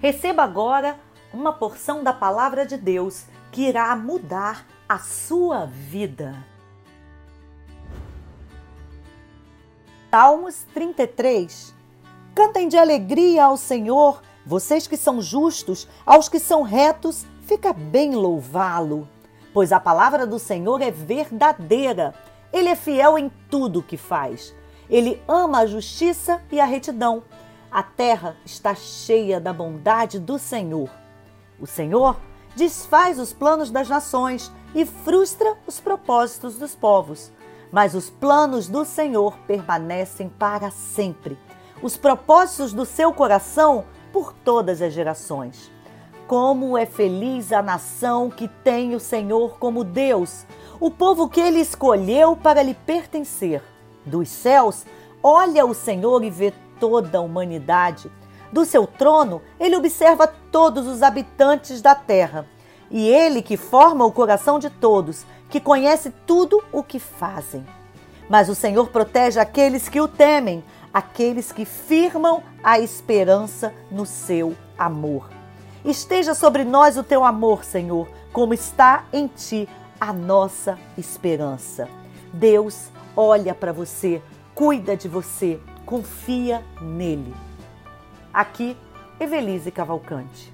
Receba agora uma porção da palavra de Deus que irá mudar a sua vida. Salmos 33 Cantem de alegria ao Senhor, vocês que são justos, aos que são retos, fica bem louvá-lo. Pois a palavra do Senhor é verdadeira, ele é fiel em tudo o que faz. Ele ama a justiça e a retidão. A terra está cheia da bondade do Senhor. O Senhor desfaz os planos das nações e frustra os propósitos dos povos. Mas os planos do Senhor permanecem para sempre, os propósitos do seu coração por todas as gerações. Como é feliz a nação que tem o Senhor como Deus, o povo que ele escolheu para lhe pertencer. Dos céus, olha o Senhor e vê toda a humanidade. Do seu trono, ele observa todos os habitantes da terra. E ele que forma o coração de todos, que conhece tudo o que fazem. Mas o Senhor protege aqueles que o temem, aqueles que firmam a esperança no seu amor. Esteja sobre nós o teu amor, Senhor, como está em ti a nossa esperança. Deus olha para você, cuida de você, confia nele. Aqui, Evelise Cavalcante.